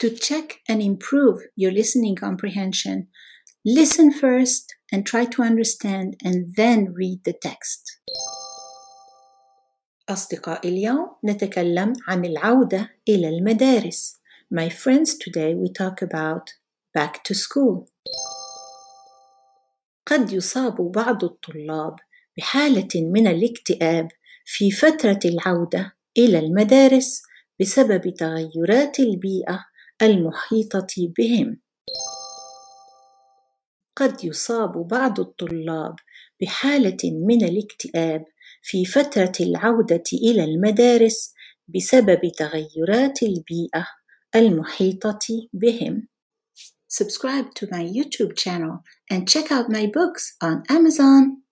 To check and improve your listening comprehension, listen first and try to understand and then read the text. أصدقائي اليوم نتكلم عن العودة إلى المدارس. My friends, today we talk about back to school. قد يصاب بعض الطلاب بحالة من الاكتئاب في فترة العودة إلى المدارس بسبب تغيرات البيئة المحيطة بهم. قد يصاب بعض الطلاب بحالة من الاكتئاب في فترة العودة إلى المدارس بسبب تغيرات البيئة المحيطة بهم. Subscribe to my YouTube channel and check out my books on Amazon.